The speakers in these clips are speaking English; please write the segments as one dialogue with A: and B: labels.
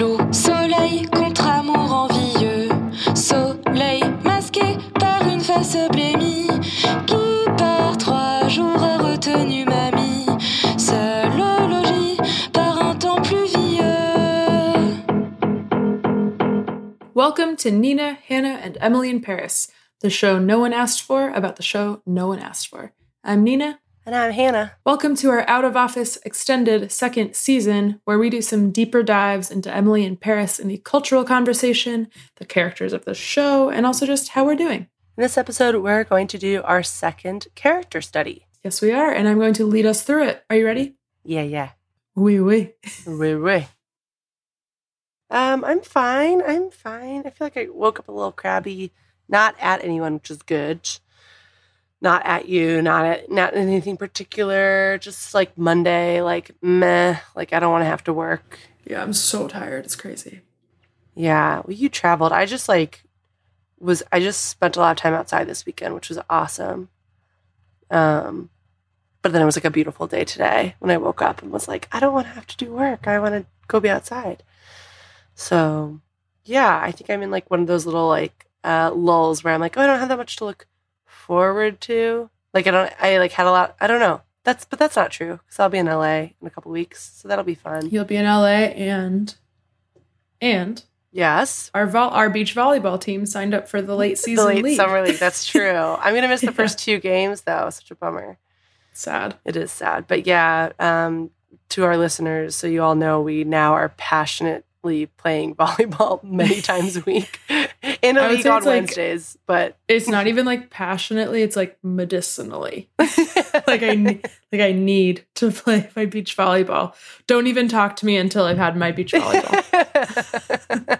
A: Soleil contre amour envieux. Soleil masqué par une face blémie. Qui par trois jours a retenu mamie. Seul au logis par un temps pluvieux.
B: Welcome to Nina, Hannah, and Emily in Paris, the show no one asked for about the show no one asked for. I'm Nina.
C: And I'm Hannah.
B: Welcome to our Out of Office extended second season, where we do some deeper dives into Emily in Paris and the cultural conversation, the characters of the show, and also just how we're doing.
C: In this episode, we're going to do our second character study.
B: Yes, we are, and I'm going to lead us through it. Are you ready?
C: Yeah, yeah.
B: Oui, oui.
C: Oui, oui. Um, I'm fine. I'm fine. I feel like I woke up a little crabby. Not at anyone, which is good. Not at you. Not at not anything particular. Just like Monday, like meh. Like I don't want to have to work.
B: Yeah, I'm so tired. It's crazy.
C: Yeah. Well, you traveled. I just like was. I just spent a lot of time outside this weekend, which was awesome. Um, but then it was like a beautiful day today when I woke up and was like, I don't want to have to do work. I want to go be outside. So, yeah, I think I'm in like one of those little like uh, lulls where I'm like, oh, I don't have that much to look forward to. Like I don't, I like had a lot. I don't know. That's but that's not true because I'll be in LA in a couple weeks, so that'll be fun.
B: You'll be in LA, and and
C: Yes,
B: our vol- our beach volleyball team signed up for the late season
C: the late
B: league.
C: summer league. That's true. I'm gonna miss the
B: Yeah.
C: first two games though. Such a bummer.
B: Sad.
C: It is sad, but yeah. Um, to our listeners, so you all know, we now are passionately playing volleyball many times a week in a league on
B: like-
C: Wednesdays. But
B: It's not even like passionately. It's like medicinally. like I like I need to play my beach volleyball. Don't even talk to me until I've had my beach volleyball.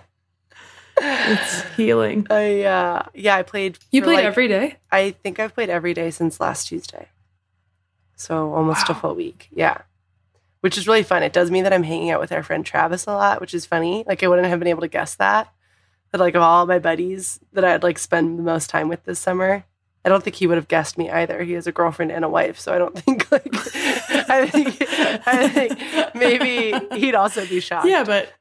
B: it's healing.
C: I uh, yeah, I played.
B: You played
C: like-
B: every day.
C: I think I've played every day since last Tuesday. So almost a full week. Yeah. Which is really fun. It does mean that I'm hanging out with our friend Travis a lot, which is funny. Like I wouldn't have been able to guess that. But like of all my buddies that I'd like spend the most time with this summer, I don't think he would have guessed me either. He has a girlfriend and a wife, so I don't think like I think I think maybe he'd also be shocked.
B: Yeah, but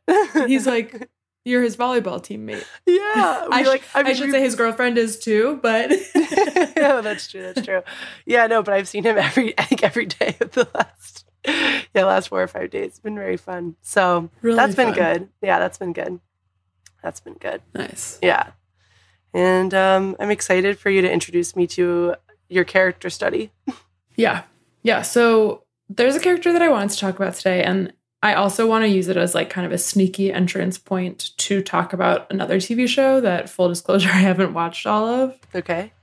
B: he's like you're his volleyball teammate.
C: yeah.
B: I,
C: we, like
B: I
C: mean,
B: should
C: we-
B: say his girlfriend is too, but
C: yeah, that's true. That's true. Yeah, no, but I've seen him every I think every day of the last yeah last four or five days. It's been very fun. So
B: Really
C: that's been
B: fun.
C: good. Yeah, that's been good. That's been good.
B: nice.
C: Yeah, and um, I'm excited for you to introduce me to your character study.
B: Yeah. Yeah. So there's a character that I wanted to talk about today. And I also want to use it as like kind of a sneaky entrance point to talk about another TV show that, full disclosure, I haven't watched all of.
C: Okay,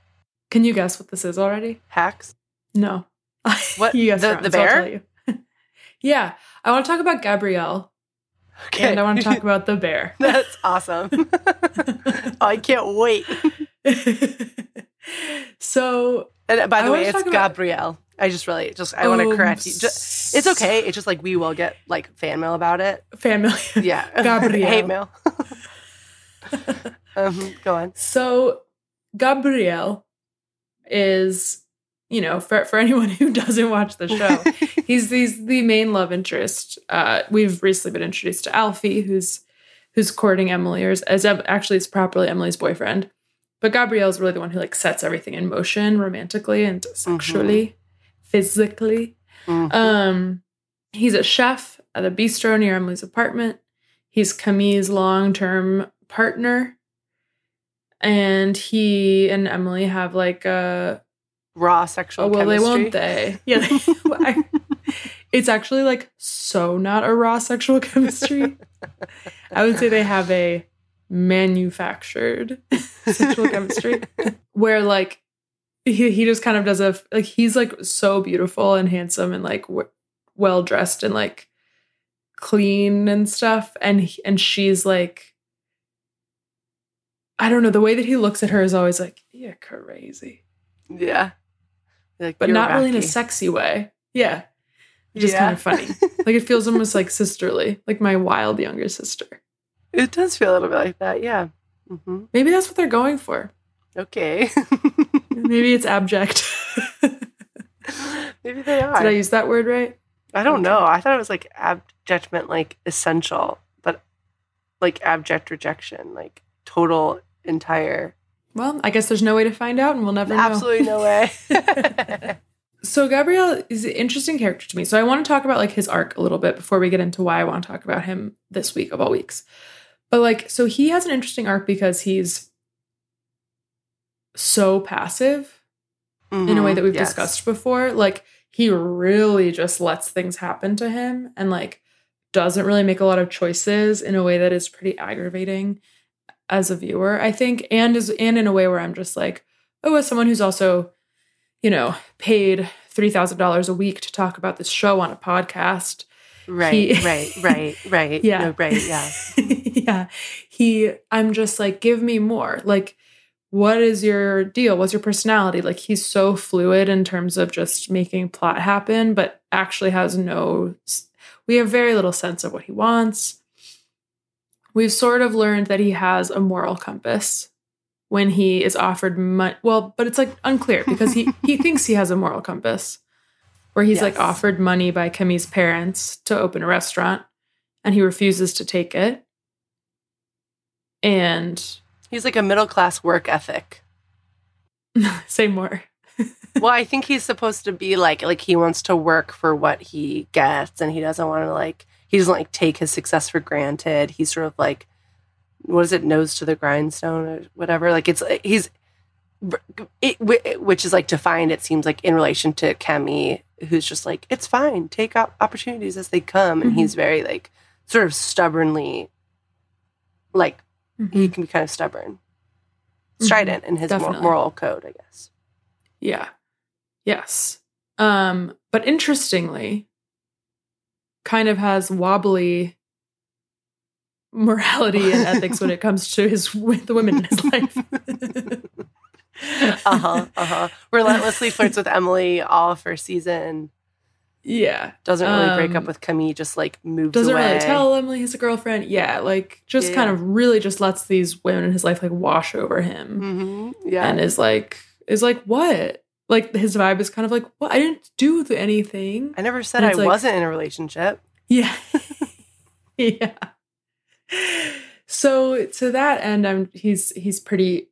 B: Can you guess what this is already?
C: hacks.
B: No.
C: What?
B: you guessed
C: The-
B: wrong,
C: the
B: so
C: bear?
B: you. Yeah. I want to talk about Gabrielle
C: Okay,
B: and I want to talk about the bear.
C: that's awesome. I can't wait.
B: so
C: And uh, by the
B: wanna
C: way, it's
B: talk about-
C: Gabrielle. I just really just I want to
B: Oh,
C: correct you. Just, it's okay. It's just like we will get like fan mail about it.
B: Fan mail.
C: Yeah.
B: Gabrielle.
C: Hate mail. um, go on.
B: So Gabrielle is, you know, for for anyone who doesn't watch the show, he's he's the main love interest. Uh, we've recently been introduced to Alfie, who's who's courting Emily, or is, as actually is properly Emily's boyfriend. But Gabrielle is really the one who like sets everything in motion romantically and sexually, physically.
C: Mhm.
B: Um, he's a chef at a bistro near Emily's apartment. He's Camille's long-term partner, and he and Emily have like a
C: Raw sexual
B: oh well
C: chemistry.
B: they won't they yeah I- it's actually like so not a raw sexual chemistry. I would say they have a manufactured sexual chemistry where like he, he just kind of does a like he's like so beautiful and handsome and like w- well dressed and like clean and stuff and he- and she's like I don't know the way that he looks at her is always like you're crazy
C: Yeah. Like,
B: but not really in a sexy way yeah just
C: Yeah.
B: kind of funny like it feels almost like sisterly like my wild younger sister
C: It does feel a little bit like that. Yeah. hmm
B: maybe that's what they're going for
C: Okay.
B: maybe it's abject
C: Maybe they are.
B: did I use that word right
C: I don't know. I thought it was like abject meant like essential, but like abject rejection, like total entire.
B: Well, I guess there's no way to find out, and we'll never know.
C: Absolutely no way.
B: So Gabriel is an interesting character to me. So I want to talk about like his arc a little bit before we get into why I want to talk about him this week of all weeks. But like, so he has an interesting arc because he's so passive in a way that we've
C: Mm-hmm. Yes.
B: discussed before. Like he really just lets things happen to him and like doesn't really make a lot of choices in a way that is pretty aggravating as a viewer, I think, and is and in a way where I'm just like, oh, as someone who's also, you know, paid three thousand dollars a week to talk about this show on a podcast.
C: Right,
B: He-
C: right, right, right.
B: Yeah.
C: No, right, yeah.
B: yeah. He I'm just like, give me more. Like, what is your deal? What's your personality? Like he's so fluid in terms of just making plot happen, but actually has no we have very little sense of what he wants. We've sort of learned that he has a moral compass when he is offered money. Well, but it's like unclear because he he thinks he has a moral compass where he's like offered money by Camille's parents to open a restaurant and he refuses to take it. And
C: He's like a middle class work ethic.
B: say more.
C: well, I think he's supposed to be like like he wants to work for what he gets, and he doesn't want to like he doesn't like take his success for granted. He's sort of like what is it, nose to the grindstone or whatever. Like it's he's it, which is like defined. It seems like in relation to Kemi, who's just like it's fine, take op- opportunities as they come, and
B: Mhm.
C: he's very like sort of stubbornly like
B: Mm-hmm.
C: he can be kind of stubborn, strident in his
B: Definitely.
C: moral code, I guess.
B: Yeah. Yes. Um, but interestingly, kind of has wobbly morality and ethics when it comes to his with the women in his life.
C: uh huh. Uh huh. Relentlessly flirts with Emily all first season.
B: yeah.
C: Doesn't really break up
B: Um,
C: with Camille. Just like moves
B: Doesn't
C: away.
B: really tell Emily he's a girlfriend. Yeah, like just
C: Yeah,
B: kind of really just lets these women in his life like wash over him
C: hmm Yeah.
B: and is like is like what? Like his vibe is kind of like, well, I didn't do anything.
C: I never said I
B: like-
C: wasn't in a relationship.
B: Yeah. yeah. So to that end, I'm he's he's pretty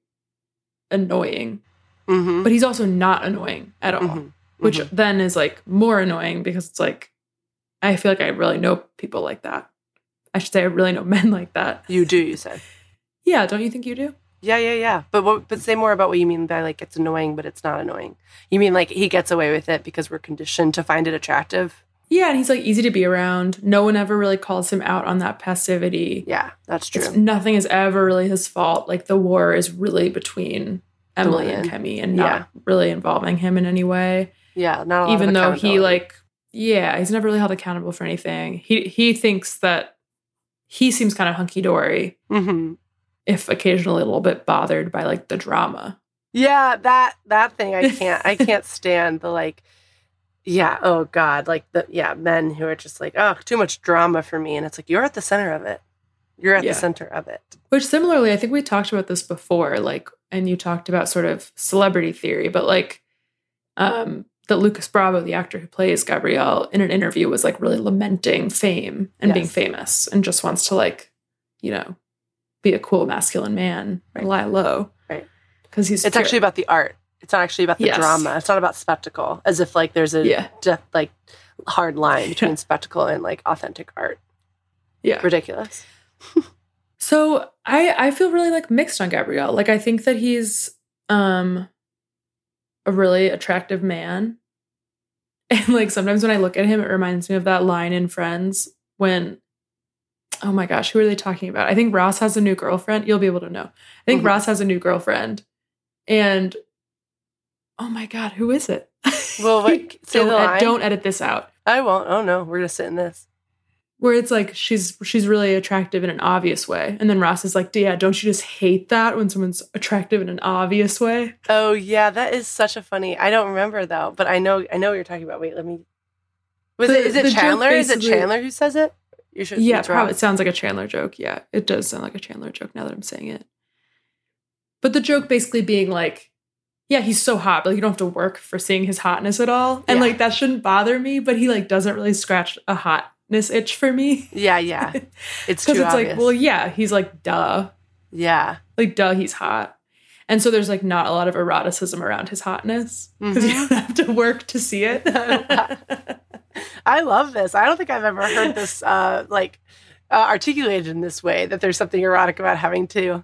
B: annoying,
C: Mm-hmm.
B: but he's also not annoying at all.
C: Mhm.
B: Which
C: Mhm.
B: then is like more annoying because it's like I feel like I really know people like that. I should say I really know men like that.
C: you do. You said.
B: Yeah, don't you think you do?
C: Yeah, yeah, yeah. But what, but say more about what you mean by like it's annoying, but it's not annoying. You mean like he gets away with it because we're conditioned to find it attractive?
B: Yeah, and he's like easy to be around. No one ever really calls him out on that passivity.
C: Yeah, that's true.
B: It's, nothing is ever really his fault. Like the war is really between Emily and. Kemi and not really involving him in any way.
C: yeah, not a lot
B: Even though he like yeah, he's never really held accountable for anything. He he thinks that he seems kind of hunky dory,
C: Mhm.
B: If occasionally a little bit bothered by like the drama.
C: Yeah, that that thing I can't I can't stand the like yeah, oh god, like the yeah, men who are just like, oh, too much drama for me and it's like you're at the center of it. You're at
B: Yeah.
C: the center of it.
B: Which similarly, I think we talked about this before, like, and you talked about sort of celebrity theory, but like, um, that Lucas Bravo, the actor who plays Gabrielle, in an interview was like really lamenting fame and being famous and just wants to like, you know, be a cool masculine man,
C: Right.
B: lie low.
C: Right.
B: Because he's
C: It's actually about the art. It's not actually about the
B: Yes.
C: drama. It's not about spectacle. As if like there's a
B: Yeah.
C: de- like hard line between
B: Yeah.
C: spectacle and like authentic art.
B: yeah.
C: Ridiculous.
B: So I I feel really like mixed on Gabrielle. Like I think that he's um a really attractive man. And like sometimes when I look at him, it reminds me of that line in Friends when oh my gosh, who are they talking about? I think Ross has a new girlfriend. You'll be able to know. I think
C: Mhm.
B: Ross has a new girlfriend. And oh my god, who is it?
C: Well, say
B: don't, ed- don't edit this out.
C: I won't. Oh no, we're gonna sit in this.
B: where it's like she's she's really attractive in an obvious way and then ross is like yeah don't you just hate that when someone's attractive in an obvious way
C: Oh yeah, that is such a funny. I don't remember though, but I know I know what you're talking about. Wait, let me. Was
B: The-
C: it is it Chandler? Is it Chandler who says it? You should.
B: yeah probably it sounds like a chandler joke yeah it does sound like a chandler joke now that i'm saying it but the joke basically being like yeah he's so hot but like, you don't have to work for seeing his hotness at all and
C: Yeah.
B: like that shouldn't bother me but he like doesn't really scratch a hotness itch for me.
C: Yeah, yeah. It's
B: Because it's
C: obvious.
B: like, well, yeah, he's like, duh.
C: yeah.
B: Like, duh, he's hot. And so there's like not a lot of eroticism around his hotness because you
C: Mhm.
B: don't have to work to see it.
C: I love this. I don't think I've ever heard this uh, like uh, articulated in this way. That there's something erotic about having to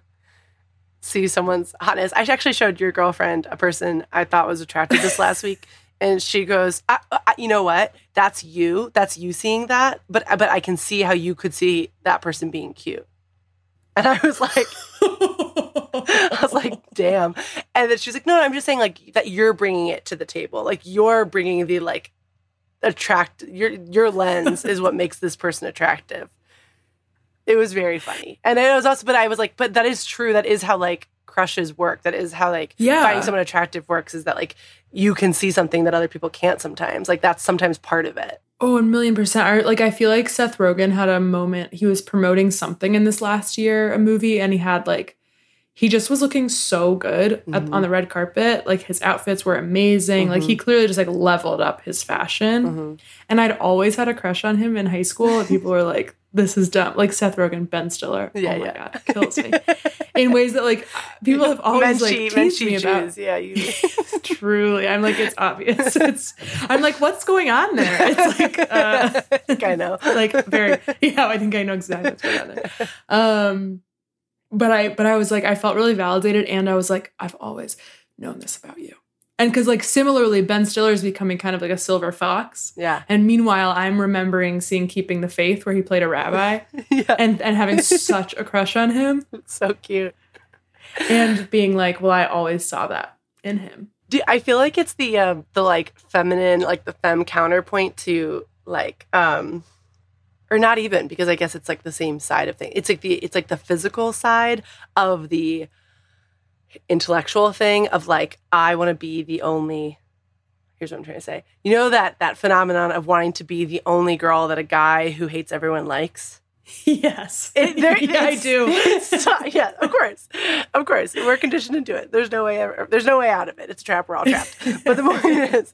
C: see someone's hotness. I actually showed your girlfriend a person I thought was attractive this last week, and she goes, I, I, "You know what? That's you. That's you seeing that. But but I can see how you could see that person being cute." And I was like, I was like, damn. And then she's like, no, no, I'm just saying like that you're bringing it to the table. Like you're bringing the like attract your your lens is what makes this person attractive. It was very funny. And it was also but I was like, but that is true. That is how like crushes work. That is how like
B: Yeah.
C: finding someone attractive works is that like you can see something that other people can't sometimes. Like that's sometimes part of it.
B: Oh, a million percent. I, like I feel like Seth Rogen had a moment. He was promoting something in this last year, a movie, and he had like he just was looking so good
C: Mhm.
B: on the red carpet. Like his outfits were amazing. Like he clearly just like leveled up his fashion.
C: Mhm.
B: And I'd always had a crush on him in high school. And people were like, "This is dumb." Like Seth Rogen, Ben Stiller.
C: Yeah,
B: oh my
C: yeah.
B: god, kills me in ways that like people have always like
C: Menchie-
B: teased
C: Menchie
B: me about.
C: Jews. Yeah, you
B: Truly, I'm like it's obvious. It's I'm like, what's going on there? It's like. uh
C: I think I know.
B: like very yeah i think i know exactly what's going on there um but i but i was like i felt really validated and i was like i've always known this about you and because like similarly ben stiller is becoming kind of like a silver fox
C: Yeah.
B: and meanwhile i'm remembering seeing keeping the faith where he played a rabbi
C: yeah.
B: and and having such a crush on him
C: so cute.
B: and being like well i always saw that in him
C: Do, I feel like it's the um the like feminine, like the femme counterpoint to like um or not even because I guess it's like the same side of thing. It's like the it's like the physical side of the intellectual thing of like I want to be the only here's what I'm trying to say. You know that that phenomenon of wanting to be the only girl that a guy who hates everyone likes?
B: yes
C: It- there-
B: i do
C: yeah, of course, of course. We're conditioned into it. There's no way. ever- There's no way out of it. It's a trap. We're all trapped. But the point is,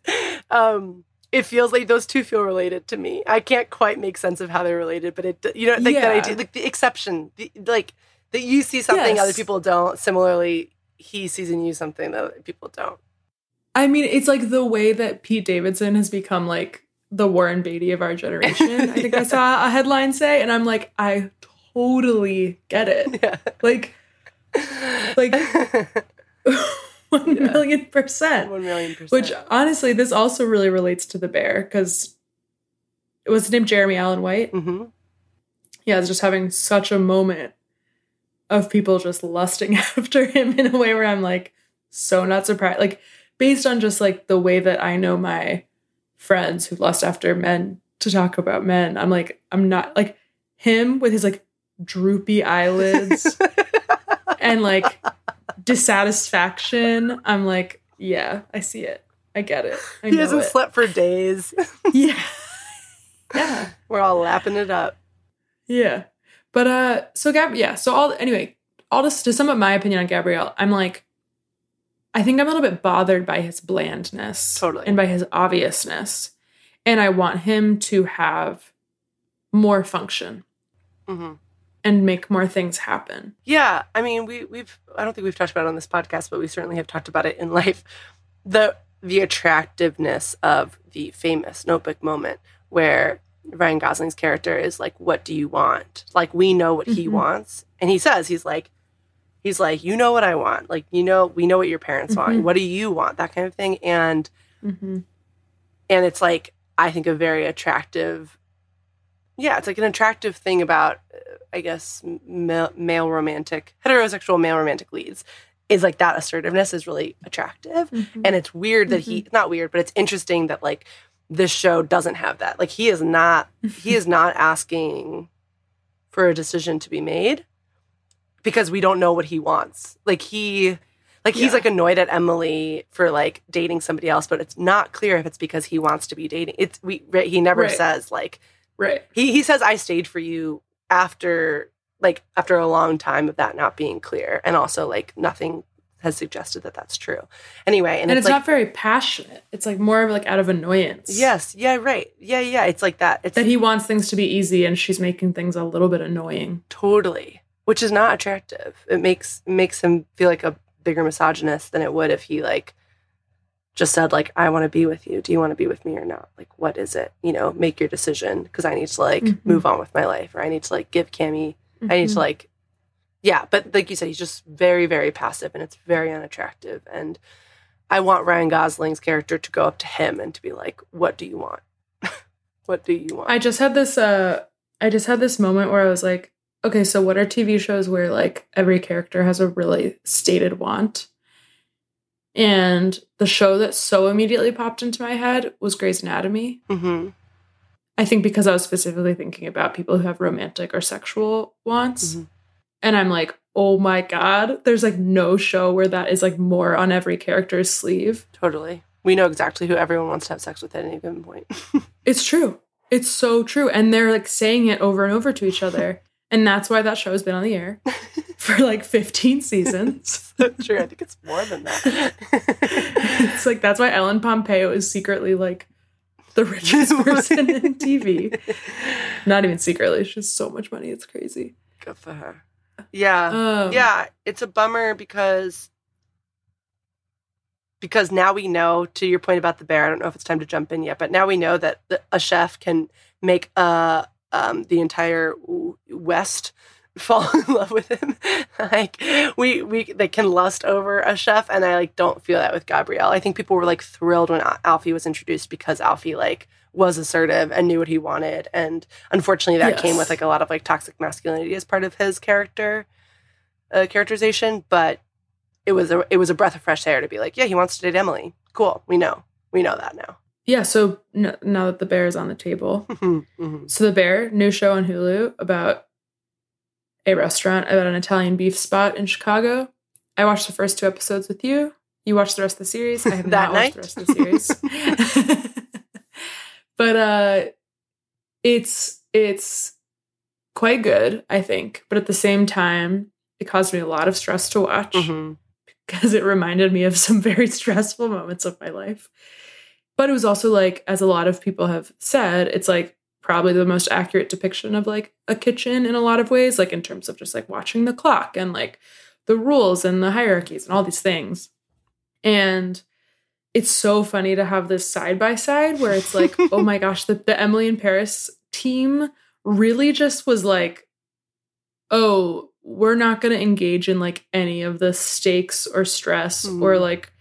C: um, it feels like those two feel related to me. I can't quite make sense of how they're related, but it, you know, like that
B: Yeah.
C: idea, like the exception, the, like that you see something
B: Yes.
C: other people don't. Similarly, he sees in you something that other people don't.
B: I mean, it's like the way that Pete Davidson has become like the Warren Beatty of our generation. I think I saw a headline say, and I'm like, I totally get it.
C: Yeah.
B: Like, like one
C: Yeah.
B: million percent.
C: one million percent.
B: Which honestly, this also really relates to the bear because it was named Jeremy Allen White.
C: hmm
B: Yeah, I was just having such a moment of people just lusting after him in a way where I'm like so not surprised. Like based on just like the way that I know my friends who lust after men to talk about men, I'm like, I'm not like him with his like droopy eyelids and like dissatisfaction. I'm like, yeah, I see it. I get it. I
C: he hasn't
B: it.
C: slept for days.
B: Yeah. Yeah.
C: We're all lapping it up.
B: Yeah. But uh so Gab yeah, so all anyway, all this to sum up my opinion on Gabrielle, I'm like I think I'm a little bit bothered by his blandness
C: Totally.
B: and by his obviousness. And I want him to have more function
C: hmm
B: and make more things happen.
C: Yeah, I mean, we we've I don't think we've talked about it on this podcast, but we certainly have talked about it in life. The the attractiveness of the famous Notebook moment where Ryan Gosling's character is like, "What do you want?" Like we know what he
B: Mhm.
C: wants, and he says he's like, he's like, "You know what I want. Like you know we know what your parents want.
B: Mhm.
C: What do you want?" That kind of thing, and
B: Mm-hmm.
C: and it's like I think a very attractive. Yeah, it's like an attractive thing about, I guess, male, male romantic, heterosexual male romantic leads is like that assertiveness is really attractive.
B: Mm-hmm.
C: And it's weird that he, not weird, but it's interesting that like this show doesn't have that. Like he is not, he is not asking for a decision to be made because we don't know what he wants. Like he, like he's
B: Yeah.
C: like annoyed at Emily for like dating somebody else, but it's not clear if it's because he wants to be dating. It's we he never
B: Right.
C: says like
B: right.
C: he he says I stayed for you after like after a long time of that not being clear and also like nothing has suggested that that's true. Anyway, and,
B: And,
C: it's,
B: it's,
C: like
B: not very passionate. It's like more of like out of annoyance.
C: yes, yeah, right, yeah, yeah. It's like that. It's
B: That he wants things to be easy and she's making things a little bit annoying.
C: totally, which is not attractive. It makes makes him feel like a bigger misogynist than it would if he like just said like I want to be with you. Do you want to be with me or not? Like what is it? You know, make your decision because I need to like
B: Mhm.
C: move on with my life or I need to like give Cammy I need to like, yeah, but like you said, he's just very, very passive and it's very unattractive. And I want Ryan Gosling's character to go up to him and to be like, "What do you want? what do you want?"
B: I just had this uh I just had this moment where I was like, okay, so what are TV shows where like every character has a really stated want? And the show that so immediately popped into my head was Grey's Anatomy.
C: hmm
B: I think because I was specifically thinking about people who have romantic or sexual wants.
C: Mhm.
B: And I'm like, oh my God, there's like no show where that is like more on every character's sleeve.
C: Totally. We know exactly who everyone wants to have sex with at any given point.
B: It's true. It's so true. And they're like saying it over and over to each other. And that's why that show's been on the air for like 15 seasons.
C: True. I think it's more than that.
B: it's like that's why Ellen Pompeo is secretly like the richest person in TV. Not even secretly, she has so much money. It's crazy.
C: Good for her. Yeah.
B: Um,
C: yeah, it's a bummer because because now we know to your point about the bear. I don't know if it's time to jump in yet, but now we know that the, a chef can make uh um the entire West fall in love with him. like we we they can lust over a chef, and I like don't feel that with Gabrielle. I think people were like thrilled when Alfie was introduced because Alfie like was assertive and knew what he wanted, and unfortunately that came with like a lot of like toxic masculinity as part of his character uh, characterization. But it was a it was a breath of fresh air to be like, yeah, he wants to date Emily. Cool, we know we know that now.
B: Yeah, so n- now that the bear is on the table.
C: Mhm.
B: So the bear, new show on Hulu about a restaurant about an Italian beef spot in Chicago. I watched the first two episodes with you. You watched the rest of the series. I have
C: That
B: not watched the rest of the series. but uh it's it's quite good, I think. But at the same time, it caused me a lot of stress to watch
C: Mhm.
B: because it reminded me of some very stressful moments of my life. But it was also like, as a lot of people have said, it's like probably the most accurate depiction of like a kitchen in a lot of ways, like in terms of just like watching the clock and like the rules and the hierarchies and all these things. And it's so funny to have this side by side where it's like, oh my gosh, the, the Emily in Paris team really just was like, oh, we're not going to engage in like any of the stakes or stress or
C: Mm.
B: like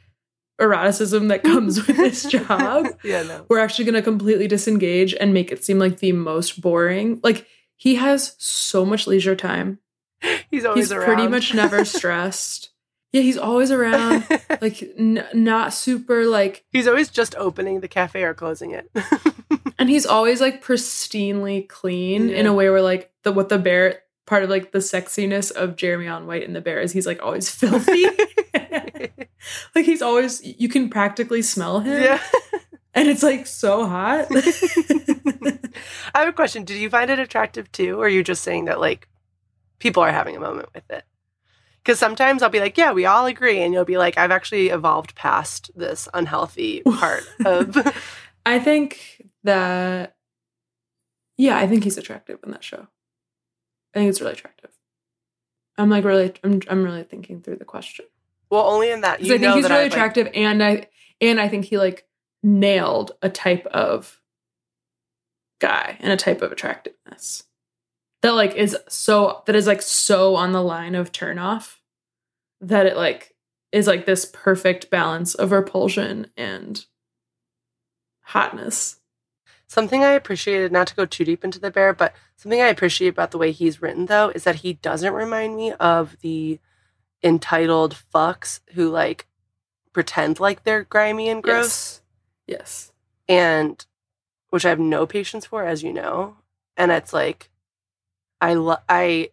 B: eroticism that comes with this job.
C: yeah, no.
B: We're actually going to completely disengage and make it seem like the most boring. Like he has so much leisure time.
C: He's always
B: He's
C: around.
B: pretty much never stressed. yeah, he's always around. Like n- not super like
C: He's always just opening the cafe or closing it.
B: and he's always like pristinely clean in a way where like the what the bear part of like the sexiness of Jeremy Allen White in the bear is he's like always filthy. like he's always you can practically smell him
C: yeah.
B: and it's like so hot.
C: I have a question. Did you find it attractive too, or are you just saying that like people are having a moment with it? Because sometimes I'll be like, "Yeah, we all agree," and you'll be like, "I've actually evolved past this unhealthy part of."
B: I think that yeah, I think he's attractive in that show. I think it's really attractive. I'm like really I'm I'm really thinking through the question.
C: Well, only in that you
B: I think he's really
C: like-
B: attractive and I and I think he like nailed a type of guy and a type of attractiveness that like is so that is like so on the line of turn off that it like is like this perfect balance of repulsion and hotness.
C: Something I appreciated, not to go too deep into the bear, but something I appreciate about the way he's written though is that he doesn't remind me of the entitled fucks who like pretend like they're grimy and gross.
B: Yes.
C: and which I have no patience for, as you know. And it's like, I lo- I.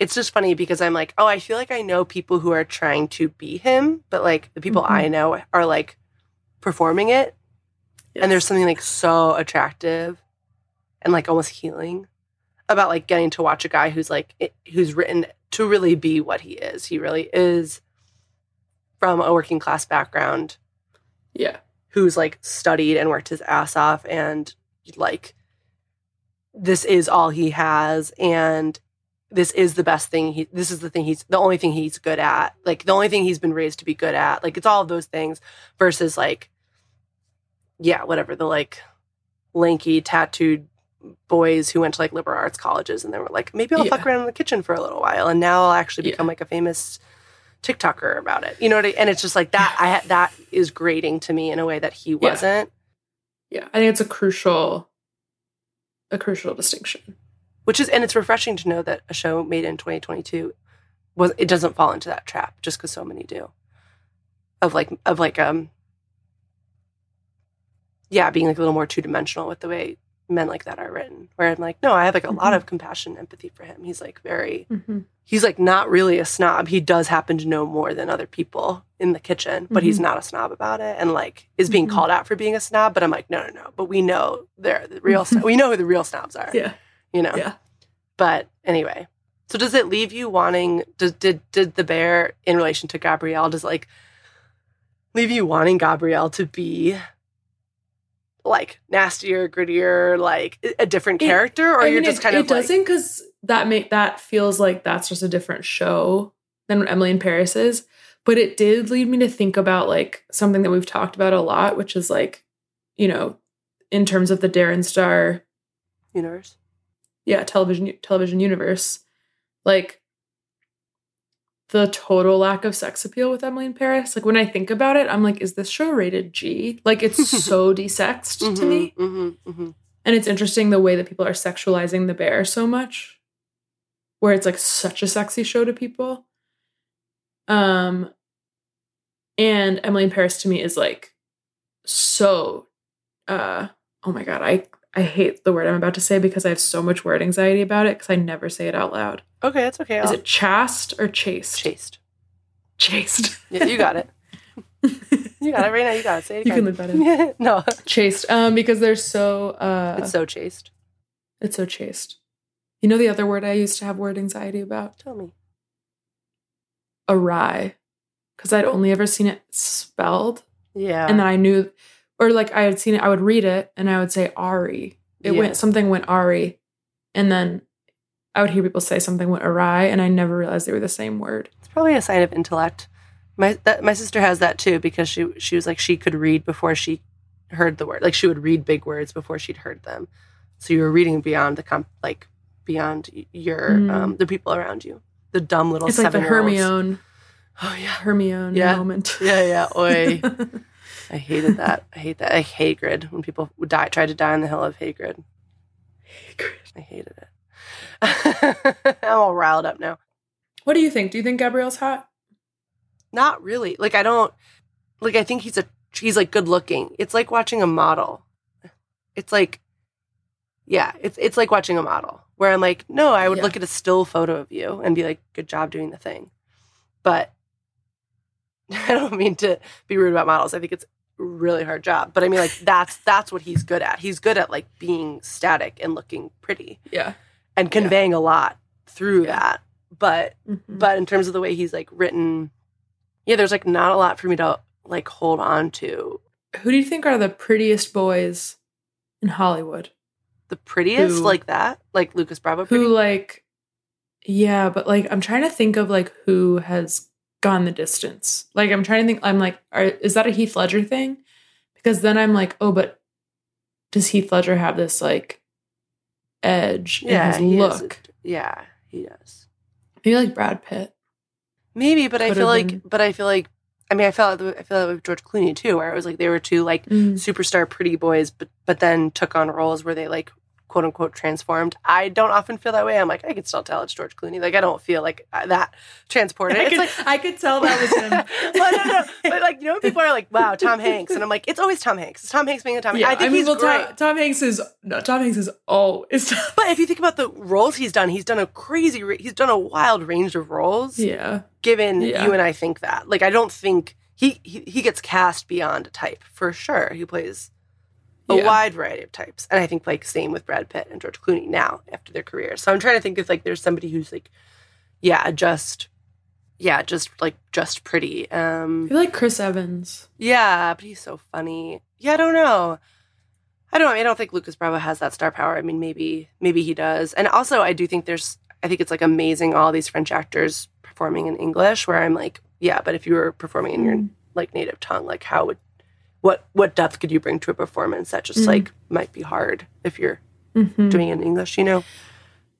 C: It's just funny because I'm like, oh, I feel like I know people who are trying to be him, but like the people
B: Mhm.
C: I know are like performing it,
B: yes.
C: and there's something like so attractive, and like almost healing about like getting to watch a guy who's like it- who's written to really be what he is. He really is from a working class background
B: Yeah.
C: who's like studied and worked his ass off and like this is all he has and this is the best thing he this is the thing he's the only thing he's good at like the only thing he's been raised to be good at like it's all of those things versus like yeah whatever the like lanky tattooed boys who went to like liberal arts colleges and they were like maybe i'll
B: Yeah.
C: fuck around in the kitchen for a little while and now i'll actually
B: Yeah.
C: become like a famous tiktoker about it you know what I, and it's just like that i had that is grating to me in a way that he wasn't
B: Yeah. I think it's a crucial a crucial distinction.
C: which is and it's refreshing to know that a show made in 2022 was it doesn't fall into that trap just because so many do of like of like um yeah being like a little more two-dimensional with the way men like that are written where i'm like no i have like a lot
B: Mhm.
C: of compassion and empathy for him he's like very
B: Mm-hmm.
C: he's like not really a snob he does happen to know more than other people in the kitchen but he's
B: Mhm.
C: not a snob about it and like is being
B: Mhm.
C: called out for being a snob but i'm like no no no but we know they're the real snob. we know who the real snobs are
B: Yeah.
C: you know
B: Yeah.
C: but anyway, so does it leave you wanting? Does, did did the bear in relation to Gabrielle does like leave you wanting Gabrielle to be like nastier, grittier, like a different
B: It-
C: character, or
B: I
C: you're just
B: it,
C: kind
B: it
C: of like
B: doesn't because that make that feels like that's just a different show than what Emily in Paris is. But it did lead me to think about like something that we've talked about a lot, which is like, you know, in terms of the Darren Star,
C: universe?
B: yeah, television television universe, like the total lack of sex appeal with Emily in Paris. Like when I think about it, I'm like, is this show rated G? Like it's so desexed to me.
C: hmm hmm
B: And it's interesting the way that people are sexualizing the bear so much, where it's like such a sexy show to people. Um, and Emily in Paris to me is like so. Uh, oh my god, I I hate the word I'm about to say because I have so much word anxiety about it because I never say it out loud.
C: Okay, that's okay.
B: Is
C: I'll-
B: it chaste or chaste?
C: chaste?
B: Chaste.
C: Yeah, you got it. You got it right now. You got it. Say it
B: You can leave that in.
C: no,
B: chaste. Um, because they're so uh,
C: it's so chaste.
B: it's so chaste. You know the other word I used to have word anxiety about?
C: Tell me.
B: awry because I'd only ever seen it spelled.
C: Yeah.
B: And then I knew, or like I had seen it, I would read it and I would say Ari. It
C: Yeah.
B: went, something went Ari. And then I would hear people say something went awry and I never realized they were the same word.
C: It's probably a sign of intellect. My that my sister has that too because she she was like she could read before she heard the word. Like she would read big words before she'd heard them. So you were reading beyond the comp like beyond your
B: Mm.
C: um the people around you. The dumb little
B: It's like the. Hermione,
C: Oh yeah.
B: Hermione
C: Yeah.
B: moment.
C: Yeah, yeah. Oi. I hated that. I hate that. I Hagrid when people would die tried to die on the hill of Hagrid. I hated it. I'm all riled up now.
B: what do you think? Do you think Gabrielle's hot?
C: Not really. Like I don't like I think he's a he's like good looking. It's like watching a model. It's like yeah, it's it's like watching a model where I'm like, no, I would
B: Yeah.
C: look at a still photo of you and be like, good job doing the thing. But I don't mean to be rude about models. I think it's really hard job. But I mean like that's that's what he's good at. He's good at like being static and looking pretty
B: Yeah.
C: and conveying a lot through
B: Yeah.
C: that. But
B: Mhm.
C: but in terms of the way he's like written yeah there's like not a lot for me to like hold on to
B: Who do you think are the prettiest boys in Hollywood?
C: the prettiest
B: Who?
C: like that like lucas bravo pretty
B: who like yeah but like i'm trying to think of like who has gone the distance like i'm trying to think i'm like are, is that a heath ledger thing because then i'm like oh but does heath ledger have this like edge
C: yeah
B: in his look
C: yeah he does
B: maybe like brad pitt
C: maybe but i feel like
B: been.
C: but i feel like i mean i felt i feel like with george clooney too where it was like they were two like
B: Mm.
C: superstar pretty boys but but then took on roles where they like quote unquote transformed i don't often feel that way i'm like i can still tell it's george clooney like i don't feel like uh, that transported
B: I,
C: it's
B: could,
C: like
B: I could tell that was him
C: well, no, no. But like, you know, when people are like, "Wow, Tom Hanks," and I'm like, "It's always Tom Hanks. It's Tom Hanks being a Tom."
B: yeah,
C: I think
B: mean,
C: he's
B: well,
C: great.
B: Tom, Tom Hanks is no, Tom Hanks is always Tom.
C: but if you think about the roles he's done, he's done a crazy. He's done a wild range of roles.
B: Yeah,
C: Given
B: Yeah.
C: you and I think that, like, I don't think he he, he gets cast beyond a type for sure. He plays a
B: Yeah.
C: wide variety of types, and I think like same with Brad Pitt and George Clooney now after their careers. So I'm trying to think if like there's somebody who's like, yeah, just yeah, just like just pretty. Um,
B: I feel like Chris Evans.
C: yeah, but he's so funny. Yeah, I don't know. I don't. I don't think Lucas Bravo has that star power. I mean, maybe maybe he does. And also, I do think there's. I think it's like amazing all these French actors performing in English. Where I'm like, yeah, but if you were performing in your
B: Mm.
C: like native tongue, like how would what what depth could you bring to a performance that just
B: Mm.
C: like might be hard if you're
B: Mhm.
C: doing it in English, you know?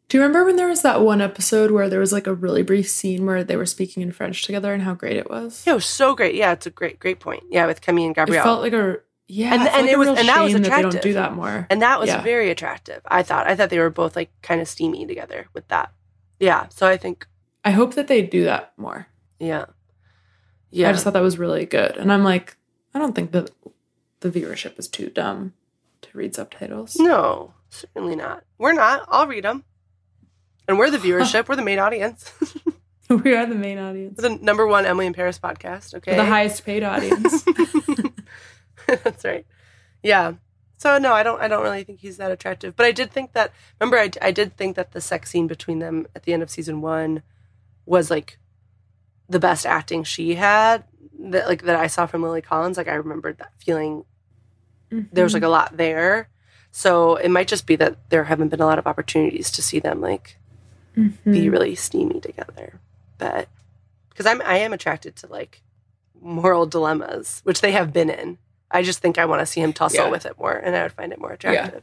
B: Do you remember when there was that one episode where there was like a really brief scene where they were speaking in French together and how great it was?
C: Yeah, it was so great. Yeah, it's a great great point. Yeah, with Camille and
B: it
C: Gabrielle.
B: felt like a yeah,
C: And-
B: it
C: and
B: like
C: it was- and that was
B: shame they don't
C: attractive.
B: do that more.
C: and that was
B: Yeah.
C: very attractive. I thought. I thought they were both like kind of steamy together with that. Yeah. So I think
B: I hope that they do that more.
C: yeah. Yeah.
B: I just thought that was really good, and I'm like, I don't think that the viewership is too dumb to read subtitles.
C: no, certainly not. We're not. I'll read them. And we're the viewership. we're the main audience.
B: we are the main audience,
C: the number one Emily in Paris podcast. Okay.
B: the highest paid audience.
C: That's right. Yeah. So no, I don't. I don't really think he's that attractive. But I did think that. Remember, I, I did think that the sex scene between them at the end of season one was like the best acting she had. That like that I saw from Lily Collins. Like I remembered that feeling. There was like a lot there. So it might just be that there haven't been a lot of opportunities to see them like
B: Mhm.
C: be really steamy together. But because I'm I am attracted to like moral dilemmas, which they have been in. I just think I want to see him tussle
B: Yeah.
C: with it more, and I would find it more attractive.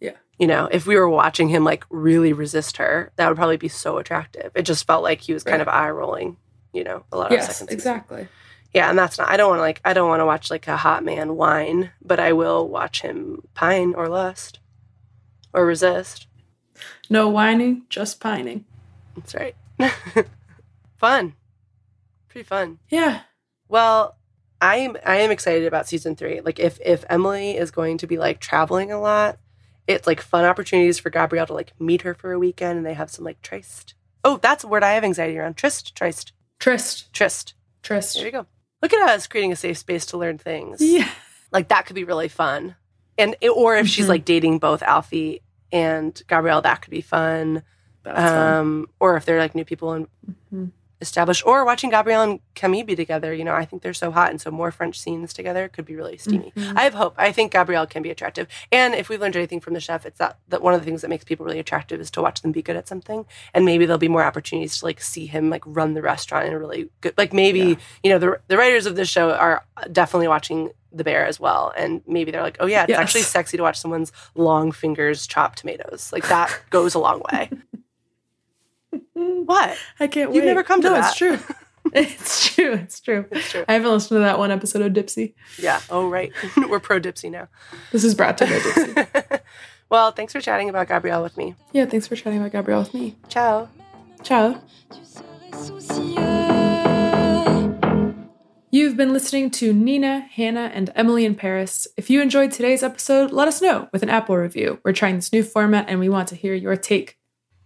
B: Yeah.
C: You know, if we were watching him like really resist her, that would probably be so attractive. It just felt like he was kind of eye rolling. You know, a lot of
B: yes,
C: second season.
B: exactly.
C: Yeah, and that's not. I don't want to like. I don't want to watch like a hot man whine, but I will watch him pine or lust or resist.
B: No whining, just pining.
C: That's right. fun, pretty fun.
B: Yeah,
C: Well, I am. I am excited about season three. Like, if if Emily is going to be like traveling a lot, it's like fun opportunities for Gabrielle to like meet her for a weekend, and they have some like tryst. Oh, that's a word I have anxiety around. Tryst, tryst,
B: tryst,
C: Trist.
B: tryst.
C: There you go. Look at us creating a safe space to learn things.
B: Yeah,
C: like that could be really fun and or if she's
B: Mhm.
C: like dating both alfie and gabrielle that could be fun
B: that's fun.
C: um or if they're like new people and
B: Mhm.
C: Established or watching gabrielle and camille be together you know i think they're so hot and so more french scenes together could be really steamy.
B: Mhm.
C: i have hope. I think gabrielle can be attractive. And if we've learned anything from the chef it's that, that one of the things that makes people really attractive is to watch them be good at something. And maybe there'll be more opportunities to like see him like run the restaurant in a really good like maybe
B: Yeah.
C: you know the, the writers of this show are definitely watching the bear as well. And maybe they're like oh yeah it's
B: Yes.
C: actually sexy to watch someone's long fingers chop tomatoes. Like that goes a long way Mm. what
B: I can't
C: You've
B: wait.
C: never come to
B: no,
C: that.
B: It's true. It's true. It's true.
C: it's true
B: I haven't listened to that one episode of Dipsea.
C: yeah oh right we're pro Dipsea now
B: This is brought to you by Dipsea.
C: well thanks for chatting about gabrielle with me
B: yeah, thanks for chatting about Gabrielle with me.
C: ciao
B: Ciao.
A: Tu serais soucieux.
B: You've been listening to Nina, Hannah, and Emily in Paris. If you enjoyed today's episode, let us know with an Apple review. We're trying this new format and we want to hear your take.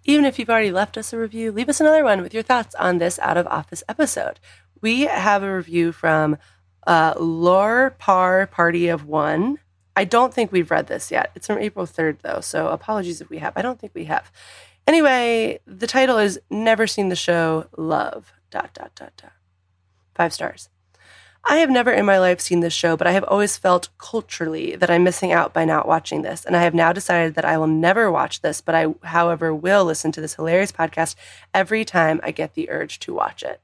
C: Even if you've already left us a review, leave us another one with your thoughts on this out of office episode. We have a review from uh, Lore Par Party of One. I don't think we've read this yet. It's from April 3rd, though, so apologies if we have. I don't think we have. Anyway, the title is Never Seen the Show Love. Dot, dot, dot, dot. Five stars. I have never in my life seen this show, but I have always felt culturally that I'm missing out by not watching this. And I have now decided that I will never watch this, but I, however, will listen to this hilarious podcast every time I get the urge to watch it.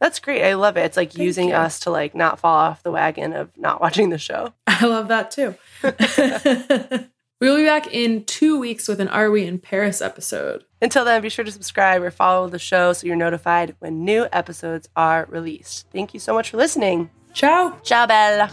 C: That's great. I love it. It's like
B: Thank
C: using
B: you.
C: us to like not fall off the wagon of not watching the show.
B: I love that too. we'll be back in two weeks with an Are We in Paris episode.
C: Until then, be sure to subscribe or follow the show so you're notified when new episodes are released. Thank you so much for listening.
B: Ciao.
C: Ciao, Bella.